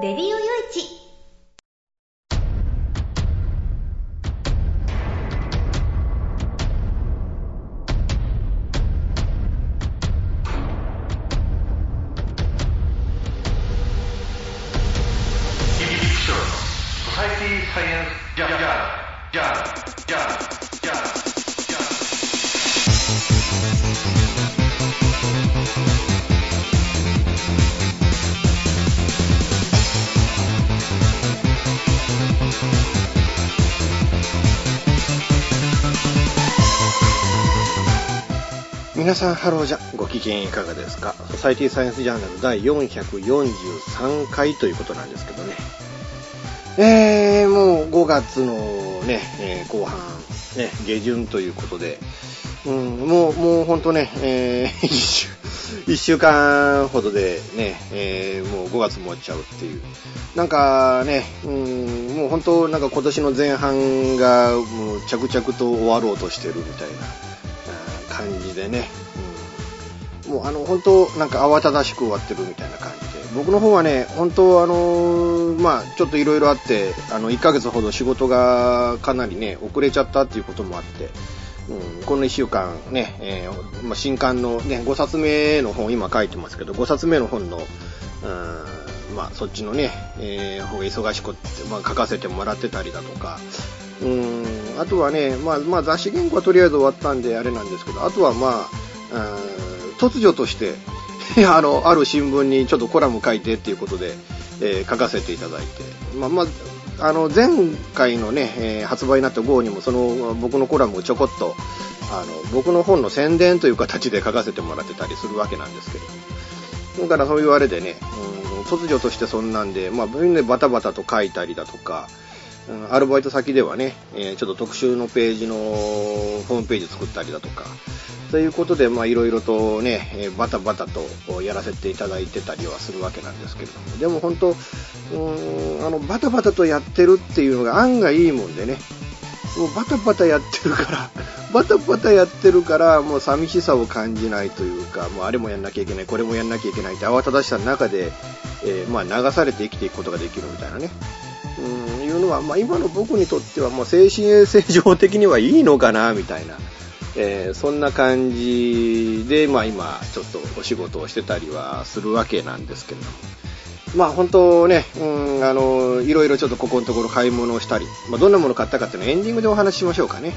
レディオよいちさんハローじゃご機嫌いかがですか？ソサイティサイエンスジャーナル第443回ということなんですけどね。えー、もう5月のね、えー後半、ね、下旬ということで、うん、もう、もうほんとね、えー、一週、一週間ほどでね、えーもう5月も終わっちゃうっていう。なんかね、うん、もう本当なんか今年の前半がもう着々と終わろうとしてるみたいな感じでね、もうあの本当なんか慌ただしく終わってるみたいな感じで、僕の方はね、本当あのまあちょっといろいろあって、あの1ヶ月ほど仕事がかなりね、遅れちゃったっていうこともあって、うん、この1週間ね、えーまあ、新刊のね、5冊目の本今書いてますけど、5冊目の本の、うん、まあそっちのね、えー方が忙しくって、まあ書かせてもらってたりだとか、うん、あとはね、まあ、まあ雑誌原稿はとりあえず終わったんであれなんですけど、あとはまあ、うん突如として、あの、ある新聞にちょっとコラム書いてっていうことで、えー書かせていただいて、まあまあ、あの、前回のね、えー発売になった号にもその僕のコラムをちょこっと、あの、僕の本の宣伝という形で書かせてもらってたりするわけなんですけれども。だからそういうあれでね、うん、突如としてそんなんで、まあ、みんなでバタバタと書いたりだとか、アルバイト先ではね、えちょっと特集のページのホームページ作ったりだとか、ということで、まあ、いろいろとね、えバタバタとやらせていただいてたりはするわけなんですけれども、でも本当、うーん、あの、バタバタとやってるっていうのが案外いいもんでね、もうバタバタやってるから、バタバタやってるから、もう寂しさを感じないというか、もうあれもやんなきゃいけない、これもやんなきゃいけないって慌ただしさの中で、えーまあ流されて生きていくことができるみたいなね。うん、いうのは、まあ今の僕にとっては、もう精神衛生上的にはいいのかな、みたいな。えーそんな感じで、まあ今、ちょっとお仕事をしてたりはするわけなんですけれども。まあ本当ね、うん、あの、いろいろちょっとここのところ買い物をしたり、まあどんなもの買ったかっていうのをエンディングでお話ししましょうかね。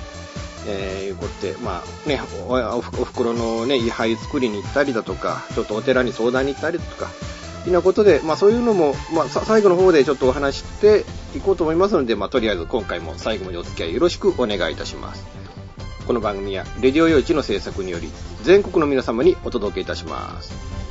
えー、いうことで、まあね、おおふお袋のね、位牌作りに行ったりだとか、ちょっとお寺に相談に行ったりとか、的なことで、まあそういうのも、まあ最後の方でちょっとお話ししていこうと思いますので、まあとりあえず今回も最後までお付き合いよろしくお願いいたします。この番組は、レディオ用地の制作により、全国の皆様にお届けいたします。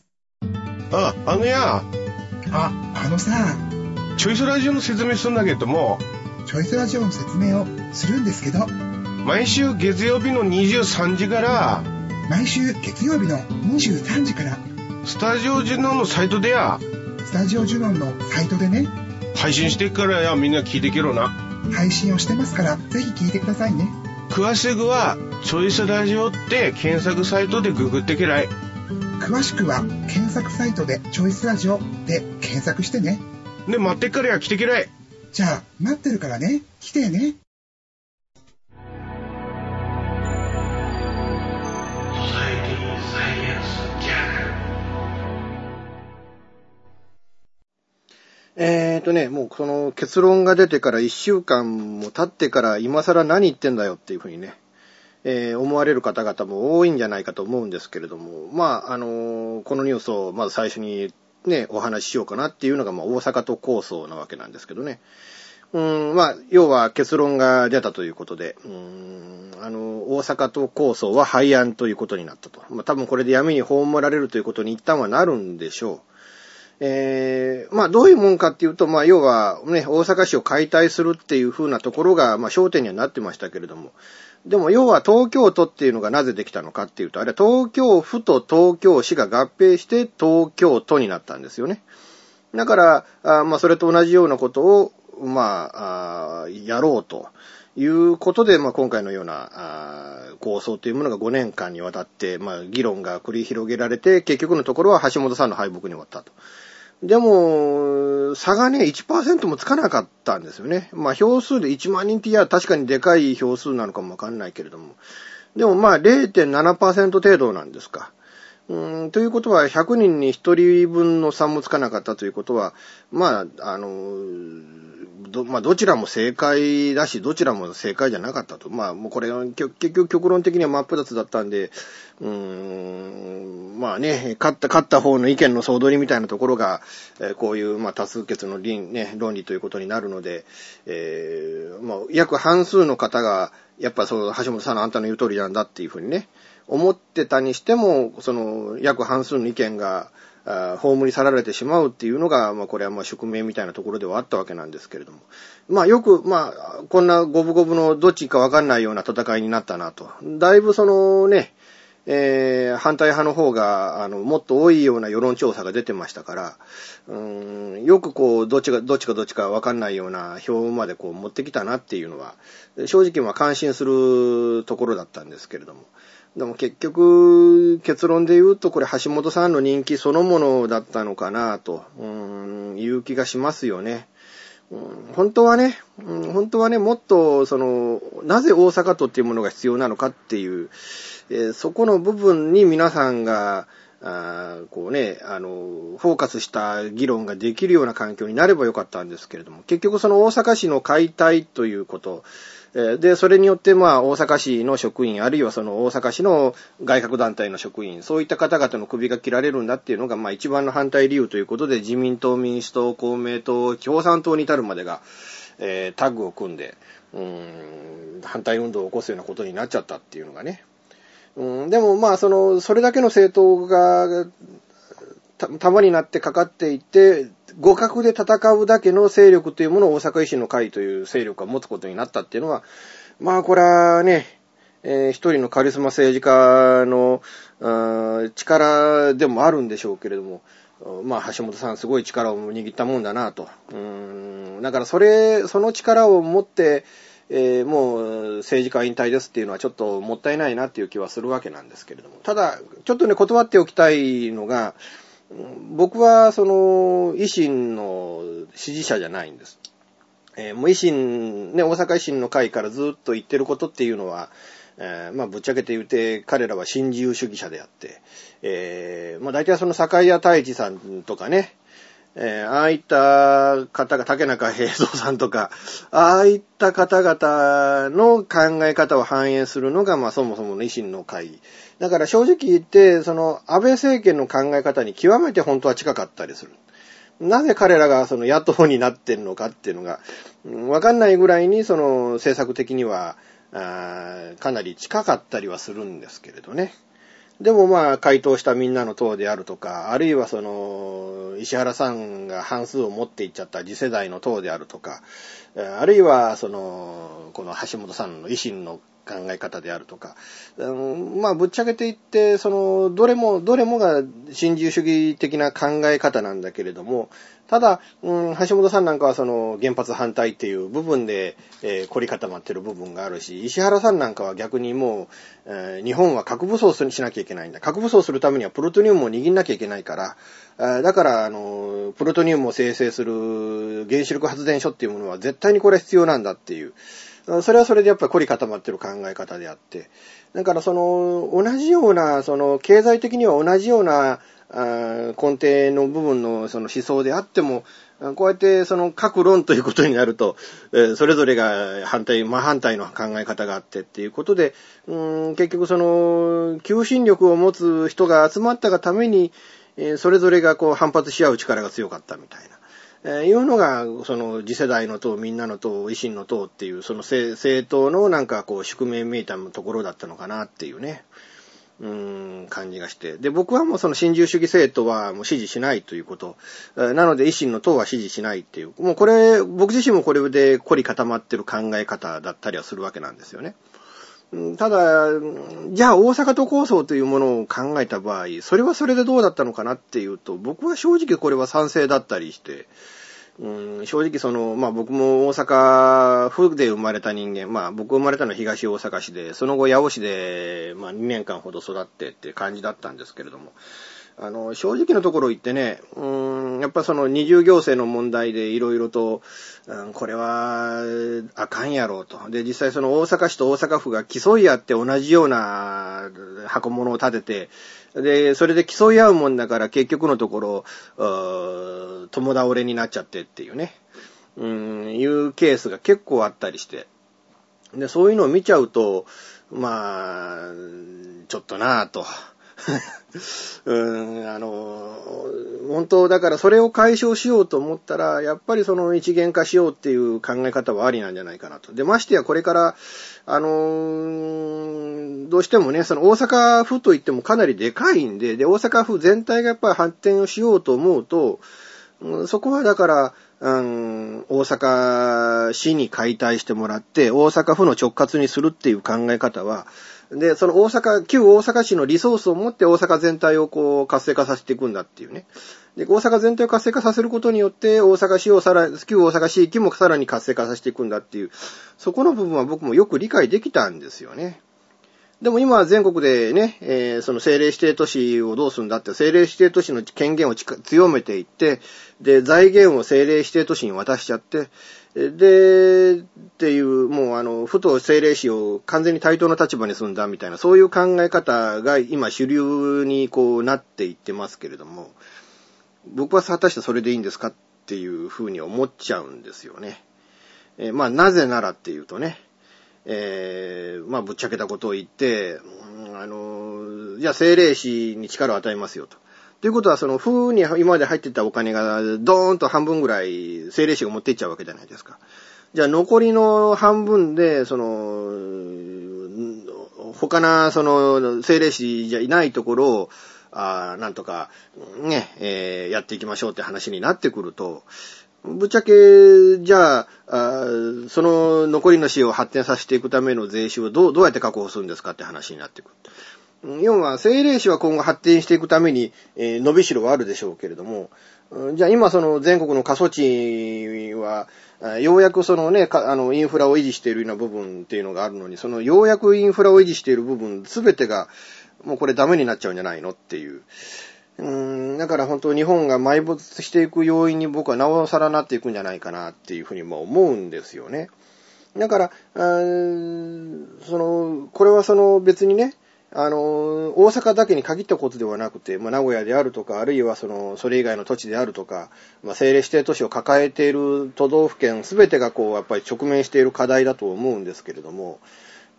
あ、あのや、あ、あのさ、チョイスラジオの説明するんだけども、チョイスラジオの説明をするんですけど、毎週月曜日の23時から、毎週月曜日の23時から、スタジオジュノンのサイトでや、スタジオジュノンのサイトでね、配信してっからや、みんな聞いてけろな。配信をしてますから、ぜひ聞いてくださいね。詳しくは、チョイスラジオって検索サイトでググってけらい。詳しくは検索サイトでチョイスラジオで検索してね。ね、待ってっからや来てきれ。じゃあ、待ってるからね。来てね。えーとね、もうその結論が出てから1週間も経ってから今更何言ってんだよっていうふうにね、えー思われる方々も多いんじゃないかと思うんですけれども、まあ、あのこのニュースをまず最初にね、お話ししようかなっていうのが、まあ、大阪都構想なわけなんですけどね。うん、まあ、要は結論が出たということで、うん、あの、大阪都構想は廃案ということになったと。まあ、多分これで闇に葬られるということに一旦はなるんでしょう。えー、まあどういうもんかっていうと、まあ要はね、大阪市を解体するっていう風なところが、まあ焦点にはなってましたけれども、でも要は東京都っていうのがなぜできたのかっていうと、あれは東京府と東京市が合併して東京都になったんですよね。だから、あまあそれと同じようなことを、まあ、あやろうということで、まあ今回のようなあ構想というものが5年間にわたって、まあ議論が繰り広げられて、結局のところは橋本さんの敗北に終わったと。でも、差がね、1%もつかなかったんですよね。まあ、票数で1万人っていや、確かにでかい票数なのかもわかんないけれども。でもまあ、0.7%程度なんですか。ということは、100人に1人分の差もつかなかったということは、まあ、あの、ど、まあ、どちらも正解だし、どちらも正解じゃなかったと。まあ、もうこれ、結局極論的には真っ二つだったんで、うん、まあね、勝った、勝った方の意見の総取りみたいなところが、えこういう、まあ、多数決の理、ね、論理ということになるので、えーまあ、約半数の方が、やっぱそう、橋本さんのあんたの言う通りなんだっていうふうにね、思ってたにしても、その、約半数の意見が、あ葬り去られてしまうっていうのが、まあこれはまあ宿命みたいなところではあったわけなんですけれども。まあよく、まあ、こんな五分五分のどっちかわかんないような戦いになったなと。だいぶそのね、えー反対派の方が、あの、もっと多いような世論調査が出てましたから、うん、よくこう、どっちが、どっちかどっちかわかんないような票までこう持ってきたなっていうのは、正直まあ感心するところだったんですけれども。でも結局、結論で言うと、これ橋本さんの人気そのものだったのかなと、うーん、いう気がしますよね。うん本当はね、うん本当はね、もっと、その、なぜ大阪都っていうものが必要なのかっていう、えーそこの部分に皆さんが、あこうね、あの、フォーカスした議論ができるような環境になればよかったんですけれども、結局その大阪市の解体ということ、で、それによってまあ大阪市の職員、あるいはその大阪市の外郭団体の職員、そういった方々の首が切られるんだっていうのがまあ一番の反対理由ということで、自民党、民主党、公明党、共産党に至るまでが、えータッグを組んで、うん、反対運動を起こすようなことになっちゃったっていうのがね。うん、でもまあその、それだけの政党が、束になってかかっていて、互角で戦うだけの勢力というものを大阪維新の会という勢力が持つことになったっていうのは、まあこれはね、えー一人のカリスマ政治家の力でもあるんでしょうけれども、まあ橋本さんすごい力を握ったもんだなと。うんだからそれ、その力を持って、えーもう政治家引退ですっていうのはちょっともったいないなっていう気はするわけなんですけれども。ただ、ちょっとね、断っておきたいのが、僕はその維新の支持者じゃないんです。えーもう維新、ね、大阪維新の会からずっと言ってることっていうのは、えーまあ、ぶっちゃけて言うて、彼らは新自由主義者であって、えーまあ、大体その坂井谷太一さんとかね、えーああいった方が、竹中平蔵さんとか、ああいった方々の考え方を反映するのが、まあそもそもの維新の会。だから正直言って、その安倍政権の考え方に極めて本当は近かったりする。なぜ彼らがその野党になってるのかっていうのが、わかんないぐらいにその政策的には、あかなり近かったりはするんですけれどね。でもまあ、回答したみんなの党であるとか、あるいはその、石原さんが半数を持っていっちゃった次世代の党であるとか、あるいはその、この橋本さんの維新の考え方であるとか、うん、まあぶっちゃけて言って、その、どれも、どれもが新自由主義的な考え方なんだけれども、ただ、うん、橋本さんなんかはその原発反対っていう部分で、えー凝り固まってる部分があるし、石原さんなんかは逆にもう、えー日本は核武装するしなきゃいけないんだ。核武装するためにはプルトニウムを握んなきゃいけないから、だから、あの、プルトニウムを生成する原子力発電所っていうものは絶対にこれ必要なんだっていう。それはそれでやっぱり凝り固まってる考え方であって。だからその、同じような、その、経済的には同じような、根底の部分のその思想であっても、こうやってその各論ということになると、それぞれが反対、真反対の考え方があってっていうことで、結局その、求心力を持つ人が集まったがために、それぞれがこう反発し合う力が強かったみたいな。えいうのが、その次世代の党、みんなの党、維新の党っていう、その政党のなんかこう宿命めいたところだったのかなっていうね。うーん、感じがして。で、僕はもうその新自由主義政党はもう支持しないということ。なので維新の党は支持しないっていう。もうこれ、僕自身もこれで凝り固まってる考え方だったりはするわけなんですよね。ただ、じゃあ大阪都構想というものを考えた場合、それはそれでどうだったのかなっていうと、僕は正直これは賛成だったりして、うん、正直その、まあ僕も大阪府で生まれた人間、まあ僕生まれたのは東大阪市で、その後八尾市で、まあ2年間ほど育ってって感じだったんですけれども、あの、正直なところ言ってね、うーん、やっぱその二重行政の問題でいろいろと、うん、これは、あかんやろうと。で、実際その大阪市と大阪府が競い合って同じような箱物を立てて、で、それで競い合うもんだから結局のところ、うー友倒れになっちゃってっていうね、うん、いうケースが結構あったりして。で、そういうのを見ちゃうと、まあ、ちょっとなぁと。うん、あの、本当だからそれを解消しようと思ったら、やっぱりその一元化しようっていう考え方はありなんじゃないかなと。で、ましてやこれから、あの、どうしてもね、その大阪府といってもかなりでかいんで、で、大阪府全体がやっぱり発展をしようと思うと、そこはだから、うん、大阪市に解体してもらって、大阪府の直轄にするっていう考え方は、で、その大阪、旧大阪市のリソースを持って大阪全体をこう活性化させていくんだっていうね。で、大阪全体を活性化させることによって、大阪市をさら、旧大阪市域もさらに活性化させていくんだっていう、そこの部分は僕もよく理解できたんですよね。でも今は全国でね、えーその政令指定都市をどうするんだって、政令指定都市の権限を強めていって、で、財源を政令指定都市に渡しちゃって、で、っていう、もうあの、府と政令市を完全に対等の立場にすんだみたいな、そういう考え方が今主流にこうなっていってますけれども、僕は果たしてそれでいいんですかっていうふうに思っちゃうんですよね。えーまあ、なぜならっていうとね、えーまあ、ぶっちゃけたことを言って、あの、じゃあ政令市に力を与えますよと。ということは、その、風に今まで入ってたお金が、ドーンと半分ぐらい政令市が持っていっちゃうわけじゃないですか。じゃあ残りの半分で、その、他な、その、政令市じゃいないところを、あなんとか、ね、えーやっていきましょうって話になってくると、ぶっちゃけ、じゃあ、その残りの市を発展させていくための税収をどう、どうやって確保するんですかって話になってくる。要は、政令市は今後発展していくために、えー伸びしろはあるでしょうけれども、じゃあ今その全国の過疎地は、ようやくそのね、あの、インフラを維持しているような部分っていうのがあるのに、そのようやくインフラを維持している部分すべてが、もうこれダメになっちゃうんじゃないのっていう。うん、だから本当日本が埋没していく要因に僕はなおさらなっていくんじゃないかなっていうふうにも思うんですよね。だから、その、これはその別にね、あの、大阪だけに限ったことではなくて、まあ、名古屋であるとか、あるいはその、それ以外の土地であるとか、まあ、政令指定都市を抱えている都道府県すべてがこう、やっぱり直面している課題だと思うんですけれども、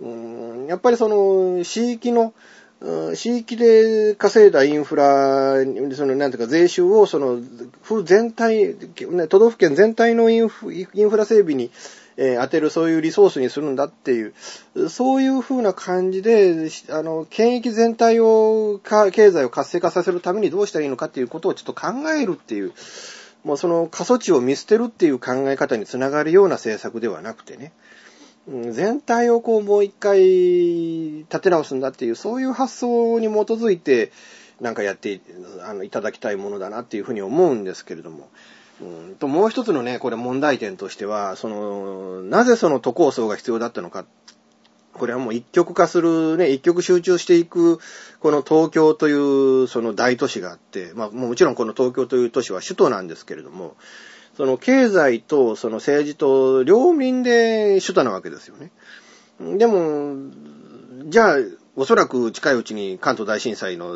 うんやっぱりその、市域の、うん市域で稼いだインフラ、その、なんていうか、税収を、その、府全体、ね、都道府県全体のインフインフラ整備に、えー当てるそういうリソースにするんだっていう、そういう風な感じで、あの、県域全体を、か経済を活性化させるためにどうしたらいいのかっていうことをちょっと考えるっていう、もうその過疎地を見捨てるっていう考え方につながるような政策ではなくてね、全体をこうもう一回立て直すんだっていう、そういう発想に基づいて、なんかやってあのいただきたいものだなっていうふうに思うんですけれども。うんともう一つのね、これ問題点としては、その、なぜその都構想が必要だったのか。これはもう一極化するね、一極集中していく、この東京というその大都市があって、まあもちろんこの東京という都市は首都なんですけれども、その経済とその政治と両輪で首都なわけですよね。でも、じゃあ、おそらく近いうちに関東大震災の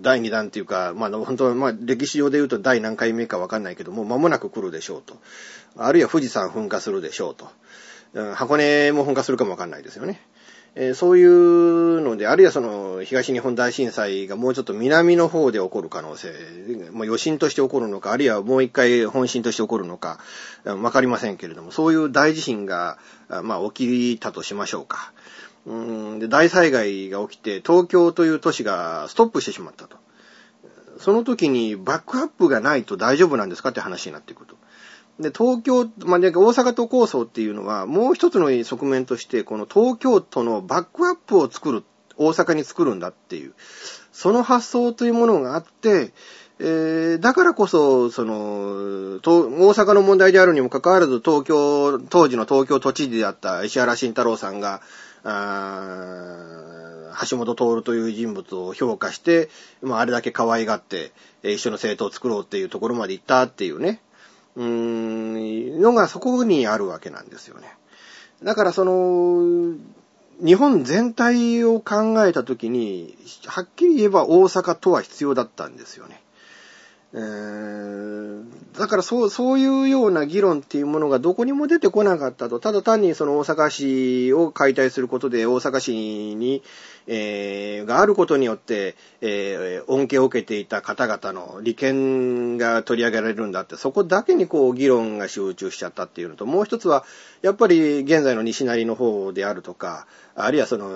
第2弾っていうか、まあ、本当は、まあ、歴史上で言うと第何回目かわかんないけども、間もなく来るでしょうと。あるいは富士山噴火するでしょうと。箱根も噴火するかもわかんないですよね。えーそういうので、あるいはその東日本大震災がもうちょっと南の方で起こる可能性、まあ、余震として起こるのか、あるいはもう一回本震として起こるのか、わかりませんけれども、そういう大地震が、まあ、起きたとしましょうか。うんで大災害が起きて、東京という都市がストップしてしまったと。その時にバックアップがないと大丈夫なんですかって話になってくると。で、東京、まあ、大阪都構想っていうのは、もう一つの側面として、この東京都のバックアップを作る、大阪に作るんだっていう、その発想というものがあって、えーだからこそ、その、大阪の問題であるにもかかわらず、東京、当時の東京都知事であった石原慎太郎さんが、あ橋本徹という人物を評価して、まあ、あれだけ可愛がって、一緒の政党を作ろうっていうところまで行ったっていうね、うーん、のがそこにあるわけなんですよね。だからその、日本全体を考えたときに、はっきり言えば大阪とは必要だったんですよね。えーだからそう、そういうような議論っていうものがどこにも出てこなかったと。ただ単にその大阪市を解体することで大阪市に、えーがあることによって、えー恩恵を受けていた方々の利権が取り上げられるんだって、そこだけにこう議論が集中しちゃったっていうのと、もう一つは、やっぱり現在の西成の方であるとか、あるいはその、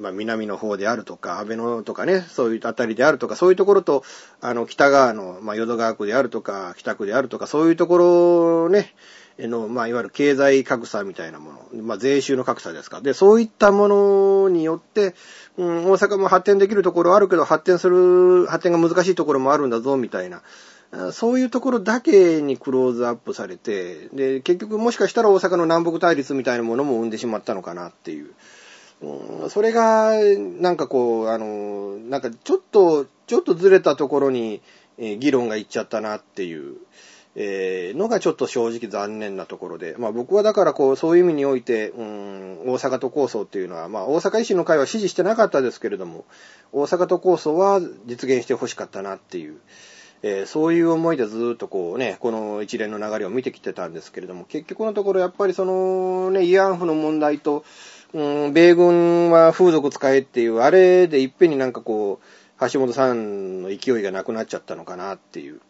まあ、南の方であるとか、安倍のとかね、そういうあたりであるとか、そういうところと、あの、北側の、まあ、淀川区であるとか、北区であるとか、そういうところね、の、まあ、いわゆる経済格差みたいなもの、まあ、税収の格差ですか。で、そういったものによって、うん、大阪も発展できるところあるけど、発展する、発展が難しいところもあるんだぞ、みたいな。そういうところだけにクローズアップされて、で、結局もしかしたら大阪の南北対立みたいなものも生んでしまったのかなっていう。うんそれが、なんかこう、あの、なんかちょっと、ちょっとずれたところに、議論がいっちゃったなっていう、えーのがちょっと正直残念なところで、まあ僕はだからこう、そういう意味において、うん、大阪都構想っていうのは、まあ大阪維新の会は支持してなかったですけれども、大阪都構想は実現してほしかったなっていう、えーそういう思いでずっとこうね、この一連の流れを見てきてたんですけれども、結局のところやっぱりそのね、慰安婦の問題と、うん、米軍は風俗使えっていう、あれでいっぺんになんかこう、橋本さんの勢いがなくなっちゃったのかなっていう。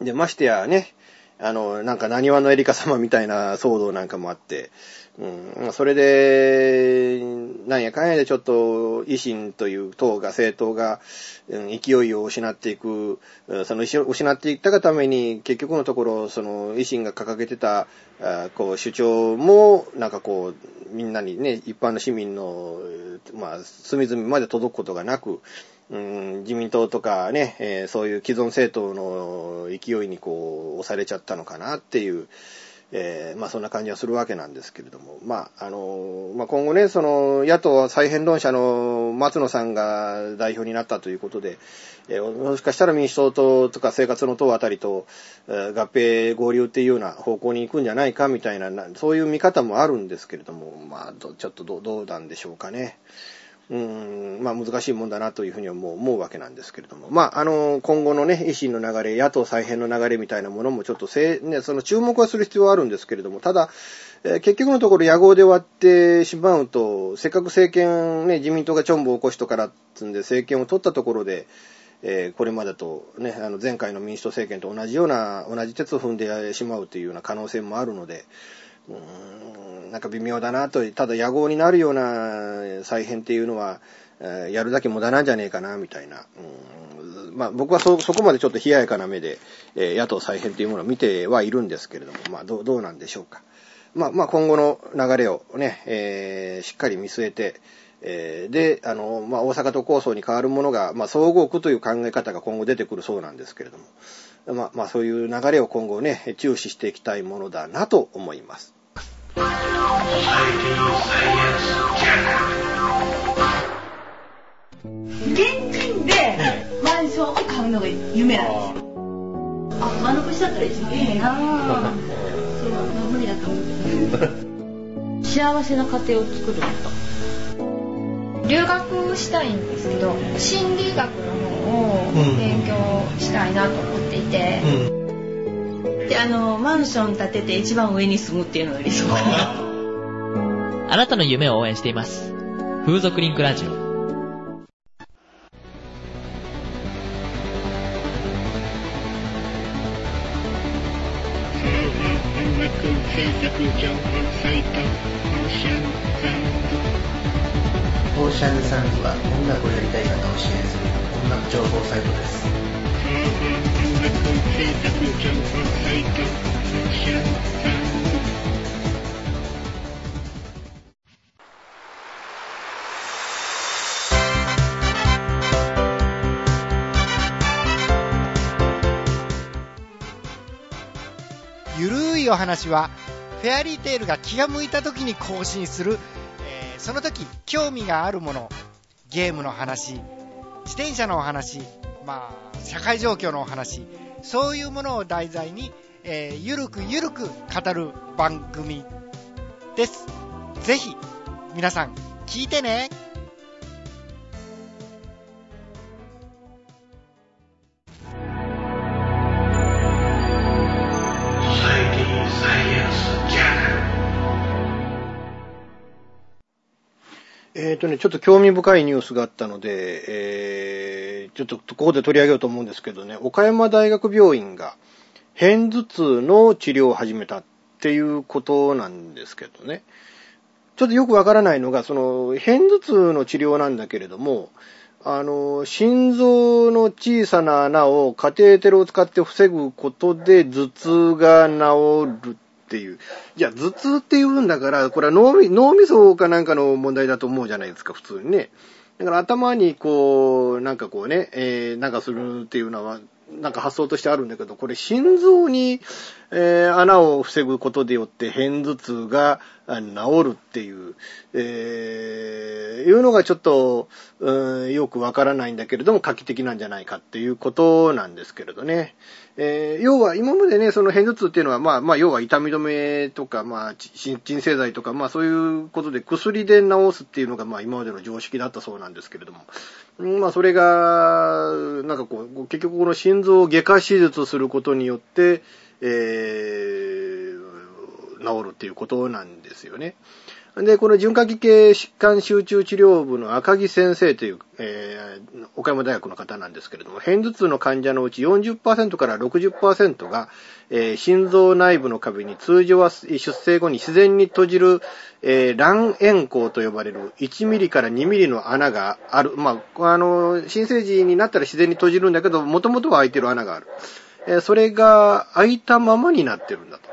で、ましてやね、あの、なんか、何話のエリカ様みたいな騒動なんかもあって、うん、それで、なんやかんやでちょっと、維新という党が、政党が、うん勢いを失っていく、その、失っていったがために、結局のところ、その、維新が掲げてた、あこう、主張も、なんかこう、みんなにね、一般の市民の、まあ、隅々まで届くことがなく、うん、自民党とかね、えーそういう既存政党の勢いにこう、押されちゃったのかなっていう、えーまあそんな感じはするわけなんですけれども、まああの、まあ今後ね、その野党再編論者の松野さんが代表になったということで、えーもしかしたら民主党ととか生活の党あたりと、えー合併合流っていうような方向に行くんじゃないかみたいな、そういう見方もあるんですけれども、まあちょっとどどうなんでしょうかね。うん、まあ難しいもんだなというふうに思う思うわけなんですけれども。まああの、今後のね、維新の流れ、野党再編の流れみたいなものもちょっとせ、ね、その注目はする必要はあるんですけれども、ただ、えー結局のところ野合で終わってしまうと、せっかく政権、ね、自民党がチョンボを起こしとからっつんで政権を取ったところで、えーこれまでとね、あの前回の民主党政権と同じような、同じ鉄を踏んでしまうというような可能性もあるので、なんか微妙だなと、ただ野合になるような再編っていうのは、やるだけ無駄なんじゃねえかな、みたいな。まあ僕はそ、そこまでちょっと冷ややかな目で、えー野党再編っていうものを見てはいるんですけれども、まあどう、どうなんでしょうか。まあ、まあ、今後の流れをね、えーしっかり見据えて、えーで、あの、まあ、大阪都構想に変わるものが、まあ、総合区という考え方が今後出てくるそうなんですけれども、まあ、まあ、そういう流れを今後ね、注視していきたいものだなと思います。現金でマンションを買うのが夢なんですよ。あ、間延びしちゃったら一番いいなぁ。そう、無理だと思って。幸せな家庭を作るのと。留学したいんですけど心理学の方を勉強したいなと思っていて、で、あの、マンション建てて一番上に住むっていうのが理想かな。あなたの夢を応援しています。風俗リンクラジオ。オーシャンズサンズは音楽をやりたい方を支援する音楽情報サイトです。ゆるいお話はフェアリーテールが気が向いた時に更新する、その時興味があるものゲームの話自転車のお話まあ社会状況のお話そういうものを題材に、えーゆるくゆるく語る番組です。ぜひ皆さん聞いてね。えっ、とね、ちょっと興味深いニュースがあったので、えー、ちょっとここで取り上げようと思うんですけどね、岡山大学病院が片頭痛の治療を始めたっていうことなんですけどね。ちょっとよくわからないのが、その、片頭痛の治療なんだけれども、あの、心臓の小さな穴をカテーテルを使って防ぐことで頭痛が治るっていう。じゃあ、頭痛って言うんだから、これは脳み脳みそかなんかの問題だと思うじゃないですか、普通にね。だから頭にこう、なんかこうね、えー、なんかするっていうのは、なんか発想としてあるんだけど、これ心臓に、えー穴を防ぐことでよって片頭痛が治るっていう、えーいうのがちょっと、うんよくわからないんだけれども、画期的なんじゃないかっていうことなんですけれどね。えー要は今までね、その片頭痛っていうのは、まあ、まあ、要は痛み止めとか、まあ、鎮静剤とか、まあ、そういうことで薬で治すっていうのが、まあ、今までの常識だったそうなんですけれども。まあ、それが、なんかこう、結局この心臓を外科手術することによって、えー治るっていうことなんですよね。で、この循環器系疾患集中治療部の赤木先生という、えー岡山大学の方なんですけれども、片頭痛の患者のうち40%から60%が、えー心臓内部の壁に通常は出生後に自然に閉じる、えー卵円孔と呼ばれる1ミリから2ミリの穴がある。まあ、あの、新生児になったら自然に閉じるんだけど、もともとは開いてる穴がある。えそれが開いたままになってるんだと。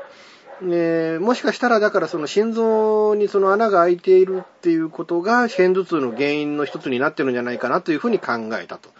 えもしかしたらだからその心臓にその穴が開いているっていうことが片頭痛の原因の一つになってるんじゃないかなというふうに考えたと。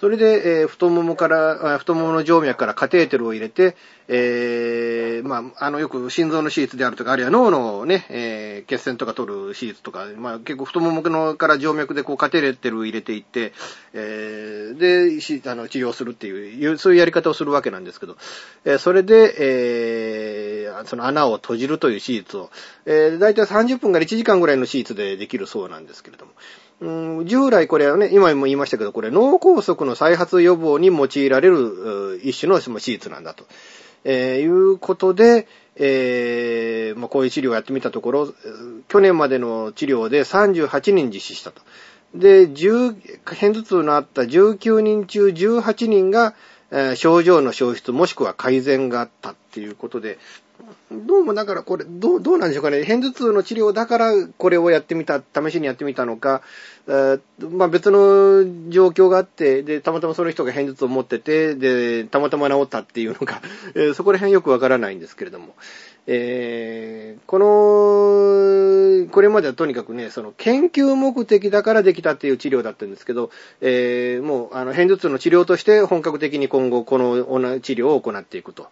それで、えー太ももから、太ももの静脈からカテーテルを入れて、えーまあ、あの、よく心臓の手術であるとか、あるいは脳のね、えー血栓とか取る手術とか、まあ、結構太もものから静脈でこうカテーテルを入れていって、えーで、しあの、治療するっていう、そういうやり方をするわけなんですけど、えーそれで、えーその穴を閉じるという手術を、えー、だいたい30分から1時間ぐらいの手術でできるそうなんですけれども、従来これはね、今も言いましたけど、これ脳梗塞の再発予防に用いられる一種の手術なんだと。えーいうことで、えーまあ、こういう治療をやってみたところ、去年までの治療で38人実施したと。で、10、片頭痛のあった19人中18人が、えー症状の消失もしくは改善があったっていうことで、どうもだからこれ、どう、どうなんでしょうかね。片頭痛の治療だからこれをやってみた、試しにやってみたのか、えーまあ別の状況があって、で、たまたまその人が片頭痛を持ってて、で、たまたま治ったっていうのか、えーそこら辺よくわからないんですけれども。えーこの、これまではとにかくね、その研究目的だからできたっていう治療だったんですけど、えーもう、あの、片頭痛の治療として本格的に今後この治療を行っていくと。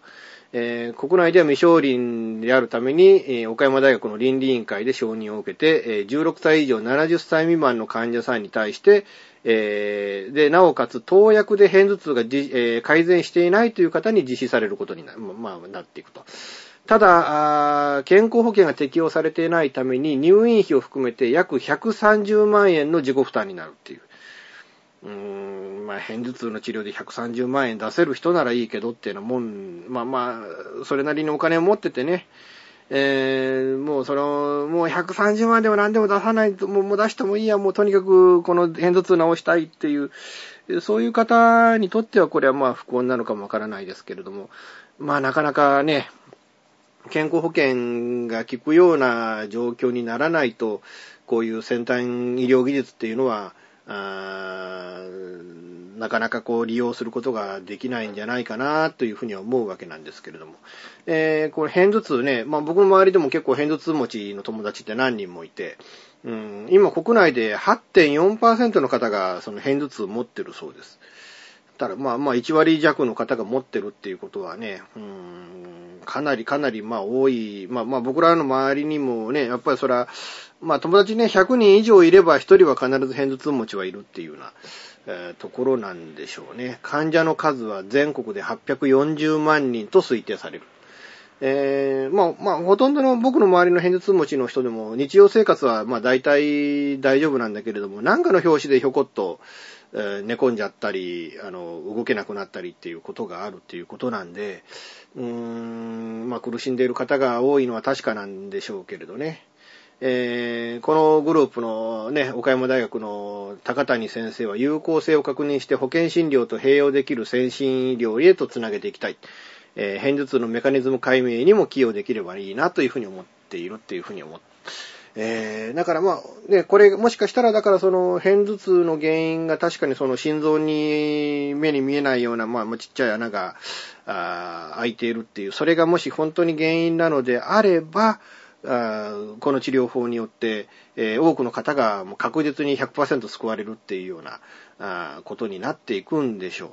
えー国内では未承認であるために、えー岡山大学の倫理委員会で承認を受けて、えー16歳以上70歳未満の患者さんに対して、えーで、なおかつ投薬で片頭痛がじ、え改善していないという方に実施されることにな,、まあ、なっていくと。ただ、健康保険が適用されていないために入院費を含めて約130万円の自己負担になるっていう。うーん、まあ、片頭痛の治療で130万円出せる人ならいいけどっていうのもん、まあまあ、それなりにお金を持っててね、えー、もうその、もう130万でも何でも出さないと、もう出してもいいや、もうとにかくこの片頭痛治したいっていう、そういう方にとってはこれはまあ不幸なのかもわからないですけれども、まあなかなかね、健康保険が効くような状況にならないと、こういう先端医療技術っていうのは、あなかなかこう利用することができないんじゃないかなというふうには思うわけなんですけれども。えーこれ片頭痛ね、まあ僕の周りでも結構片頭痛持ちの友達って何人もいて、うん、今国内で8.4%の方がその片頭痛を持ってるそうです。ただまあまあ1割弱の方が持ってるっていうことはね、うん、かなりかなりまあ多い、まあまあ僕らの周りにもね、やっぱりそれは、まあ友達ね、100人以上いれば1人は必ず片頭痛持ちはいるっていうような、えーところなんでしょうね。患者の数は全国で840万人と推定される。えー、まあ、まあ、ほとんどの僕の周りの片頭痛持ちの人でも、日常生活は、まあ、大体大丈夫なんだけれども、何かの拍子でひょこっと、寝込んじゃったり、あの、動けなくなったりっていうことがあるっていうことなんで、うーん、まあ、苦しんでいる方が多いのは確かなんでしょうけれどね。えーこのグループのね、岡山大学の高谷先生は有効性を確認して保険診療と併用できる先進医療へとつなげていきたい。えー、片頭痛のメカニズム解明にも寄与できればいいなというふうに思っているっていうふうに思って。えー、だからまあ、ね、これ、もしかしたら、だからその、片頭痛の原因が確かにその心臓に目に見えないような、まあ、ちっちゃい穴が、あ開いているっていう、それがもし本当に原因なのであれば、あこの治療法によって、えー多くの方がもう確実に100%救われるっていうようなあことになっていくんでしょう。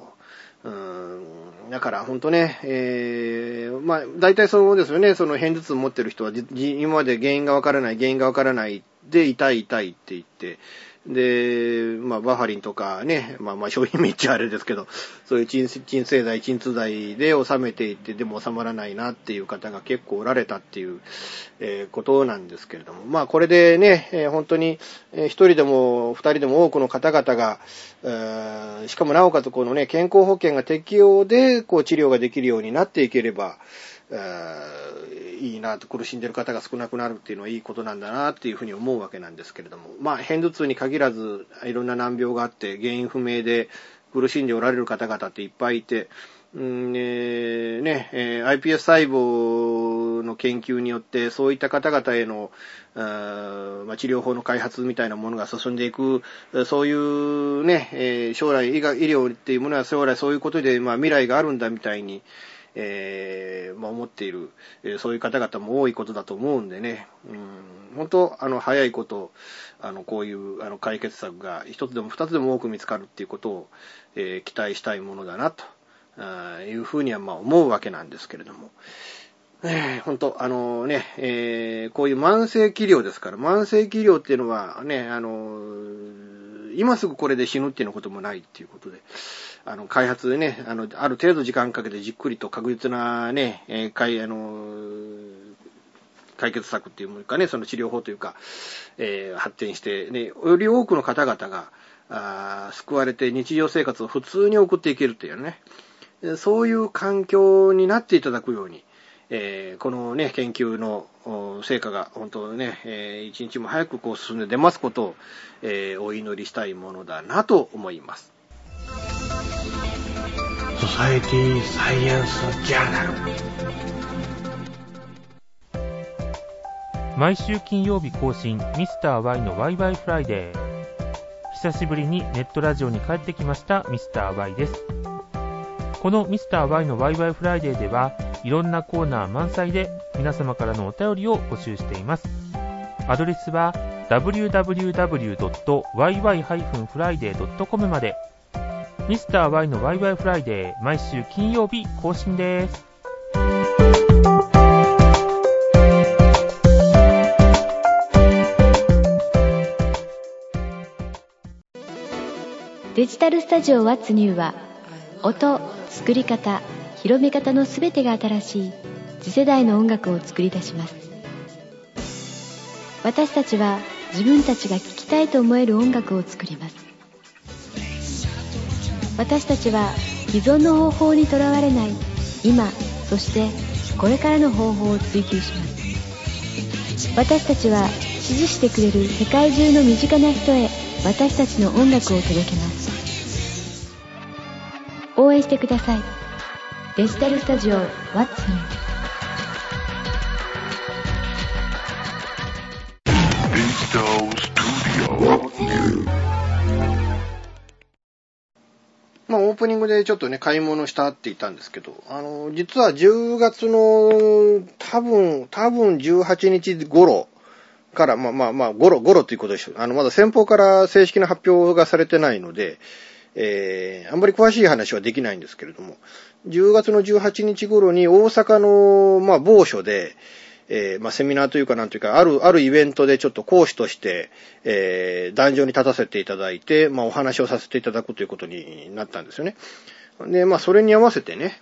だから本当ね、えー、まあ、大体そうですよね、その片頭痛持ってる人は、今まで原因がわからない、原因がわからないで、痛い痛いって言って、で、まあ、バファリンとかね、まあまあ、商品名っちゃあれですけど、そういう鎮静剤、鎮痛剤で収めていって、でも収まらないなっていう方が結構おられたっていう、えーことなんですけれども、まあ、これでね、えー本当に、一人でも二人でも多くの方々が、しかもなおかつこのね、健康保険が適用で、こう治療ができるようになっていければ、いいなと、苦しんでる方が少なくなるっていうのはいいことなんだなっていうふうに思うわけなんですけれども、まあ、片頭痛に限らず、いろんな難病があって、原因不明で苦しんでおられる方々っていっぱいいて、うんえーね、えー iPS 細胞の研究によって、そういった方々への、あまあ、治療法の開発みたいなものが進んでいく、そういうね、えー将来医医療っていうものは将来そういうことで、まあ、未来があるんだみたいに、えーまあ、思っている、えそういう方々も多いことだと思うんでね、うん、本当、あの、早いこと、あの、こういう、あの、解決策が一つでも二つでも多く見つかるっていうことを、えー期待したいものだな、というふうには、まあ、思うわけなんですけれども。えー本当、あのね、えーこういう慢性期療ですから、慢性期療っていうのはね、あの今すぐこれで死ぬっていうようなこともないっていうことで、あの、開発でね、あの、ある程度時間かけてじっくりと確実なね、えーかいあの解決策っていうかね、その治療法というか、えー発展して、ね、より多くの方々が、あー救われて日常生活を普通に送っていけるっていうね、そういう環境になっていただくように、えーこのね、研究の成果が本当ね、えー一日も早くこう進んで出ますことを、えーお祈りしたいものだなと思います。ソサエティサイエンスジャーナル毎週金曜日更新ミスター y のワイワイフライデー。久しぶりにネットラジオに帰ってきましたミスター y です。このミスター y のワイワイフライデーではいろんなコーナー満載で皆様からのお便りを募集しています。アドレスは www.yy-friday.com まで。ミスター y のワイワイフライデー毎週金曜日更新です。デジタルスタジオ What's New は音、作り方、広め方のすべてが新しい次世代の音楽を作り出します。私たちは自分たちが聴きたいと思える音楽を作ります。私たちは既存の方法にとらわれない。今そしてこれからの方法を追求します。私たちは支持してくれる世界中の身近な人へ私たちの音楽を届けます。応援してください。デジタルスタジオ What's ープニングでちょっとね、買い物したって言ったんですけど、あの、実は10月の、多分、多分18日頃から、まあまあまあ、頃、頃ということでしょう。あの、まだ先方から正式な発表がされてないので、えー、あんまり詳しい話はできないんですけれども、10月の18日頃に大阪の、まあ、某所で、えー、まあ、セミナーというかなんというか、ある、あるイベントでちょっと講師として、えー、壇上に立たせていただいて、まあ、お話をさせていただくということになったんですよね。で、まあ、それに合わせてね、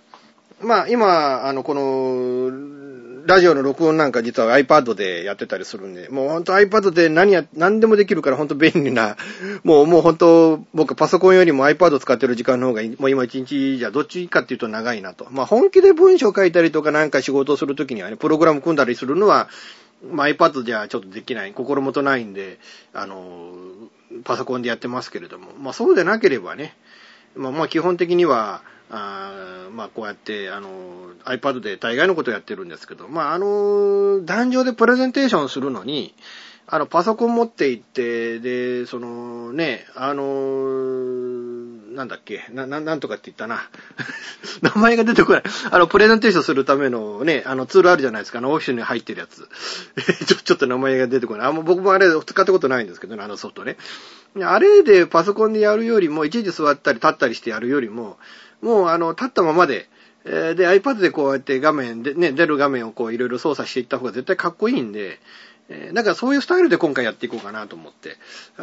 まあ、今、あの、この、ラジオの録音なんか実は iPad でやってたりするんで、もうほんと iPad で何や、何でもできるからほんと便利な、もうもうほんと僕パソコンよりも iPad 使ってる時間の方が、もう今一日じゃどっちかっていうと長いなと。まあ本気で文章書いたりとかなんか仕事をするときにはね、プログラム組んだりするのは、まあ iPad じゃちょっとできない、心もとないんで、あの、パソコンでやってますけれども、まあそうでなければね、まあまあ基本的には、あまあこうやって、あの、iPad で大概のことやってるんですけど、まああの、壇上でプレゼンテーションするのに、あの、パソコン持って行って、で、そのね、あの、なんだっけ、な、ななんとかって言ったな。名前が出てこない。あの、プレゼンテーションするためのね、あのツールあるじゃないですか、あの、オフィスに入ってるやつ。ちょ、ちょっと名前が出てこない。あ、もう僕もあれ使ったことないんですけどね、あのソフトね。あれでパソコンでやるよりも、いちいち座ったり立ったりしてやるよりも、もうあの、立ったままで、え、で、iPad でこうやって画面で、ね、出る画面をこういろいろ操作していった方が絶対かっこいいんで、えー、だかそういうスタイルで今回やっていこうかなと思って。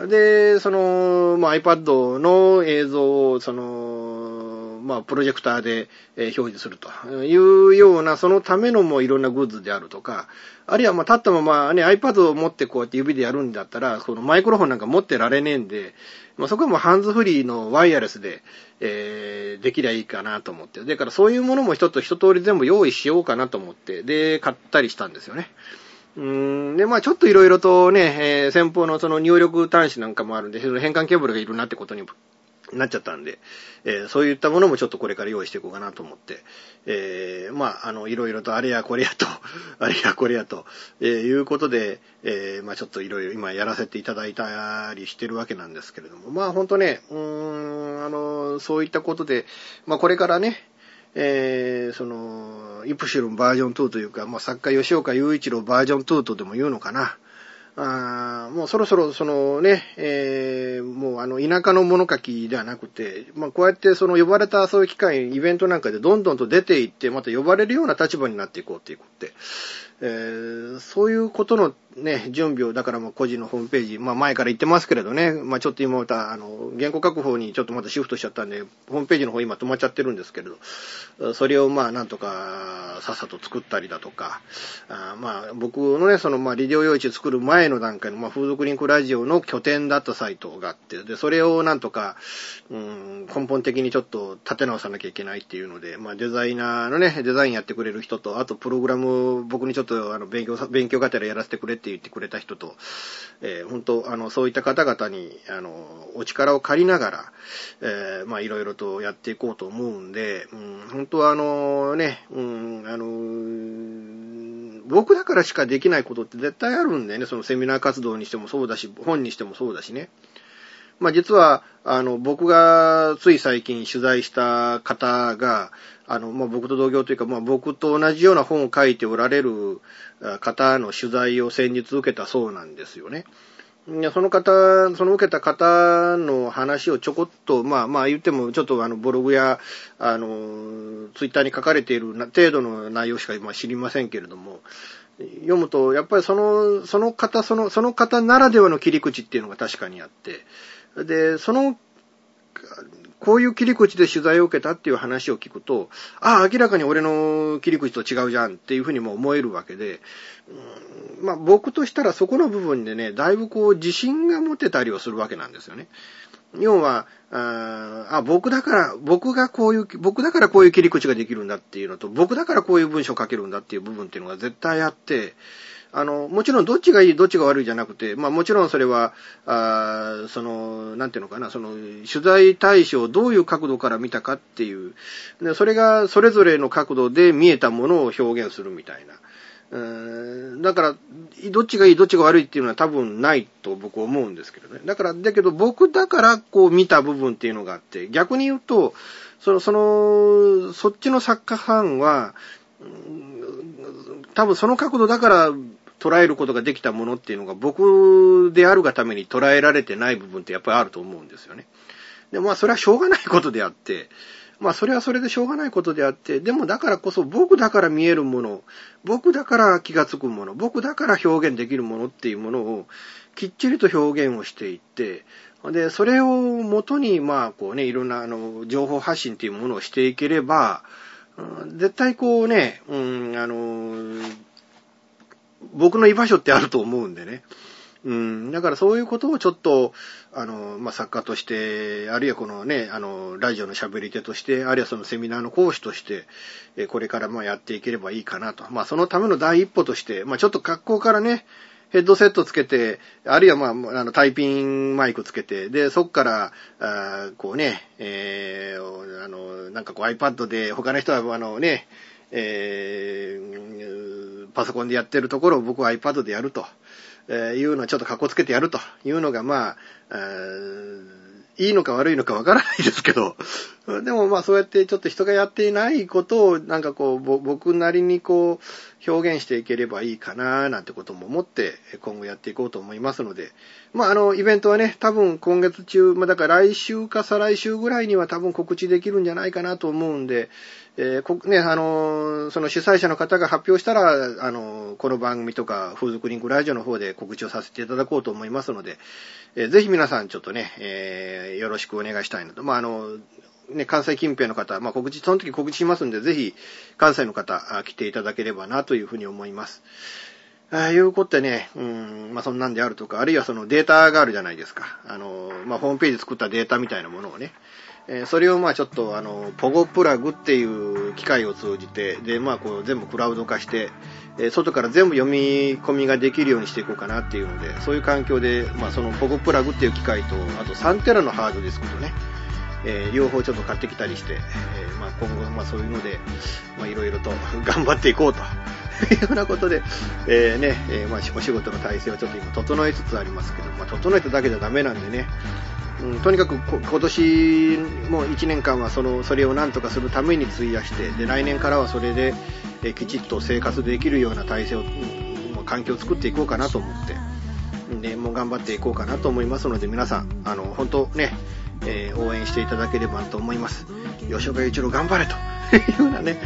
で、その、まあ、iPad の映像を、その、まあ、プロジェクターで、え表示するというような、そのためのもういろんなグッズであるとか、あるいはまあ、立ったままね、iPad を持ってこうやって指でやるんだったら、そのマイクロフォンなんか持ってられねえんで、まあ、そこはもうハンズフリーのワイヤレスで、えー、できりゃいいかなと思って。だからそういうものも一つ一通り全部用意しようかなと思って、で、買ったりしたんですよね。うん、で、まあちょっといろいろとね、えー、先方のその入力端子なんかもあるんで、変換ケーブルがいるなってことになっちゃったんで、えー、そういったものもちょっとこれから用意していこうかなと思って、えー、まあ、あの、いろいろとあれやこれやと、あれやこれやと、えー、いうことで、えー、まあちょっといろいろ今やらせていただいたりしてるわけなんですけれども、まあ本当ね、うーん、あの、そういったことで、まあこれからね、えー、その、イプシロンバージョン2というか、まあ、作家吉岡雄一郎バージョン2とでも言うのかな。あもうそろそろそのね、えー、もうあの田舎の物書きではなくて、まあこうやってその呼ばれたそういう機会、イベントなんかでどんどんと出ていって、また呼ばれるような立場になっていこうっていうことで、えー、そういうことのね、準備を、だからもう個人のホームページ、まあ前から言ってますけれどね、まあちょっと今また、あの、原稿書く方にちょっとまたシフトしちゃったんで、ホームページの方今止まっちゃってるんですけれど、それをまあなんとかさっさと作ったりだとか、あまあ僕のね、そのまあリディオ用地作る前の段階の、まあ風俗リンクラジオの拠点だったサイトがあって、で、それをなんとか、うん、根本的にちょっと立て直さなきゃいけないっていうので、まあデザイナーのね、デザインやってくれる人と、あとプログラム僕にちょっとあの勉強、勉強がてらやらせてくれってって言ってくれた人と、えー、本当、あの、そういった方々に、あの、お力を借りながら、えー、まあ、いろいろとやっていこうと思うんで、うん、本当はあの、ね、うん、あの、僕だからしかできないことって絶対あるんでね。そのセミナー活動にしてもそうだし、本にしてもそうだしね。まあ実は、あの、僕がつい最近取材した方が、あの、まあ僕と同業というか、まあ僕と同じような本を書いておられる方の取材を先日受けたそうなんですよね。その方、その受けた方の話をちょこっと、まあまあ言っても、ちょっとあの、ブログや、あの、ツイッターに書かれている程度の内容しか今知りませんけれども、読むと、やっぱりその、その方、その、その方ならではの切り口っていうのが確かにあって、で、その、こういう切り口で取材を受けたっていう話を聞くと、ああ、明らかに俺の切り口と違うじゃんっていうふうにも思えるわけで、うん、まあ僕としたらそこの部分でね、だいぶこう自信が持てたりをするわけなんですよね。要は、ああ、僕だから、僕がこういう、僕だからこういう切り口ができるんだっていうのと、僕だからこういう文章を書けるんだっていう部分っていうのが絶対あって、あの、もちろんどっちがいい、どっちが悪いじゃなくて、まあもちろんそれは、あその、なんていうのかな、その、取材対象をどういう角度から見たかっていう、でそれがそれぞれの角度で見えたものを表現するみたいな。だから、どっちがいい、どっちが悪いっていうのは多分ないと僕思うんですけどね。だから、だけど僕だからこう見た部分っていうのがあって、逆に言うと、その、その、そっちの作家班は、多分その角度だから捉えることができたものっていうのが僕であるがために捉えられてない部分ってやっぱりあると思うんですよね。で、まあそれはしょうがないことであって、まあそれはそれでしょうがないことであって、でもだからこそ僕だから見えるもの、僕だから気がつくもの、僕だから表現できるものっていうものをきっちりと表現をしていって、で、それをもとに、まあこうね、いろんなあの、情報発信っていうものをしていければ、絶対こうね、うん、あの、僕の居場所ってあると思うんでね。うん、だからそういうことをちょっと、あの、まあ、作家として、あるいはこのね、あの、ラジオの喋り手として、あるいはそのセミナーの講師として、えこれからまやっていければいいかなと。まあ、そのための第一歩として、まあ、ちょっと格好からね、ヘッドセットつけて、あるいはまあ、あの、タイピンマイクつけて、で、そっから、あこうね、えー、あの、なんかこう iPad で、他の人はあのね、えー、パソコンでやってるところを僕は iPad でやると、えー、いうのをちょっと格好つけてやるというのが、まあ、えいいのか悪いのかわからないですけど、でもまあそうやってちょっと人がやっていないことをなんかこう僕なりにこう表現していければいいかななんてことも思って今後やっていこうと思いますので、まああのイベントはね、多分今月中、まあだから来週か再来週ぐらいには多分告知できるんじゃないかなと思うんで、えー、こね、あの、その主催者の方が発表したら、あの、この番組とか、風俗リンクラジオの方で告知をさせていただこうと思いますので、えー、ぜひ皆さんちょっとね、えー、よろしくお願いしたいなと。まあ、あの、ね、関西近辺の方、まあ、告知、その時告知しますんで、ぜひ、関西の方、来ていただければな、というふうに思います。ああいうことでね、うん、まあ、そんなんであるとか、あるいはそのデータがあるじゃないですか。あの、まあ、ホームページ作ったデータみたいなものをね、えー、それをまあちょっとあの、ポゴプラグっていう機械を通じて、で、まあこう全部クラウド化して、えー、外から全部読み込みができるようにしていこうかなっていうので、そういう環境で、まあそのポゴプラグっていう機械と、あと3テラのハードディスクとね、えー、両方ちょっと買ってきたりして、え、まあ今後、まあそういうので、まあいろいろと頑張っていこうと。いうようなことで、えー、ね、えー、まあお仕事の体制をちょっと今整えつつありますけど、まあ整えただけじゃダメなんでね、うん、とにかく今年も1年間はそのそれをなんとかするために費やしてで来年からはそれで、えきちっと生活できるような体制を、うん、環境を作っていこうかなと思って。でもう頑張っていこうかなと思いますので皆さんあの本当ね、えー、応援していただければと思います。吉岡雄一郎頑張れと。いうようなね、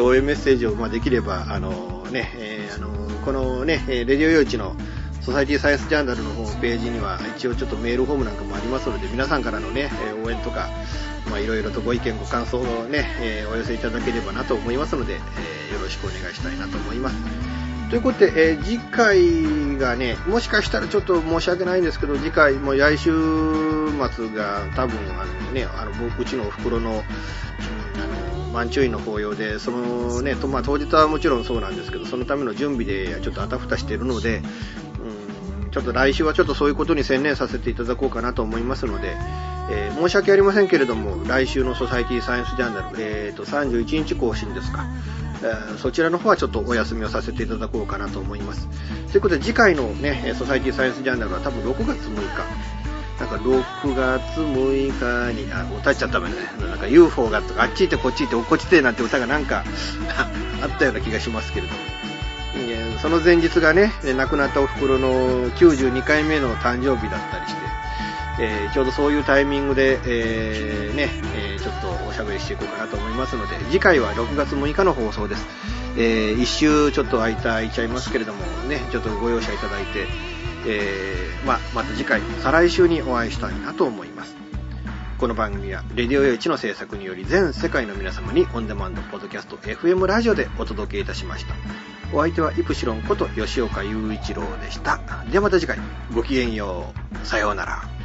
応援メッセージを、ま、できればあのね、えー、あのこのねレディオ用地のソサイティサイエンスジャーナルのホームページには一応ちょっとメールフォームなんかもありますので皆さんからのね、応援とか、まあ、いろいろとご意見ご感想をね、えお寄せいただければなと思いますので、えよろしくお願いしたいなと思います。ということで、えー、次回がね、もしかしたらちょっと申し訳ないんですけど、次回、も来週末が多分、あのね、あの、うちのお袋の、あの、満中院の法要で、そのね、とまあ、当日はもちろんそうなんですけど、そのための準備でちょっとあたふたしているので、うんちょっと来週はちょっとそういうことに専念させていただこうかなと思いますので、えー、申し訳ありませんけれども、来週のソサイティサイエンスジャーナル、えーと、31日更新ですか。そちらの方はちょっとお休みをさせていただこうかなと思います。ということで次回のね、ソサイティサイエンスジャーナルは多分6月6日。なんか6月6日に、あ、歌っちゃっためね。なんか UFO がとか、あっち行ってこっち行って落っこちてなんて歌がなんか あったような気がしますけれども。その前日がね、亡くなったお袋の92回目の誕生日だったりして、えーちょうどそういうタイミングで、えーね、えーちょっとおしゃべりしていこうかなと思いますので、次回は6月6日の放送です。えー一周ちょっと空いた、空いちゃいますけれども、ね、ちょっとご容赦いただいて、えーまあ、また次回、再来週にお会いしたいなと思います。この番組は、レディオ用地の制作により全世界の皆様にオンデマンドポッドキャスト FM ラジオでお届けいたしました。お相手はイプシロンこと吉岡雄一郎でした。ではまた次回、ごきげんよう。さようなら。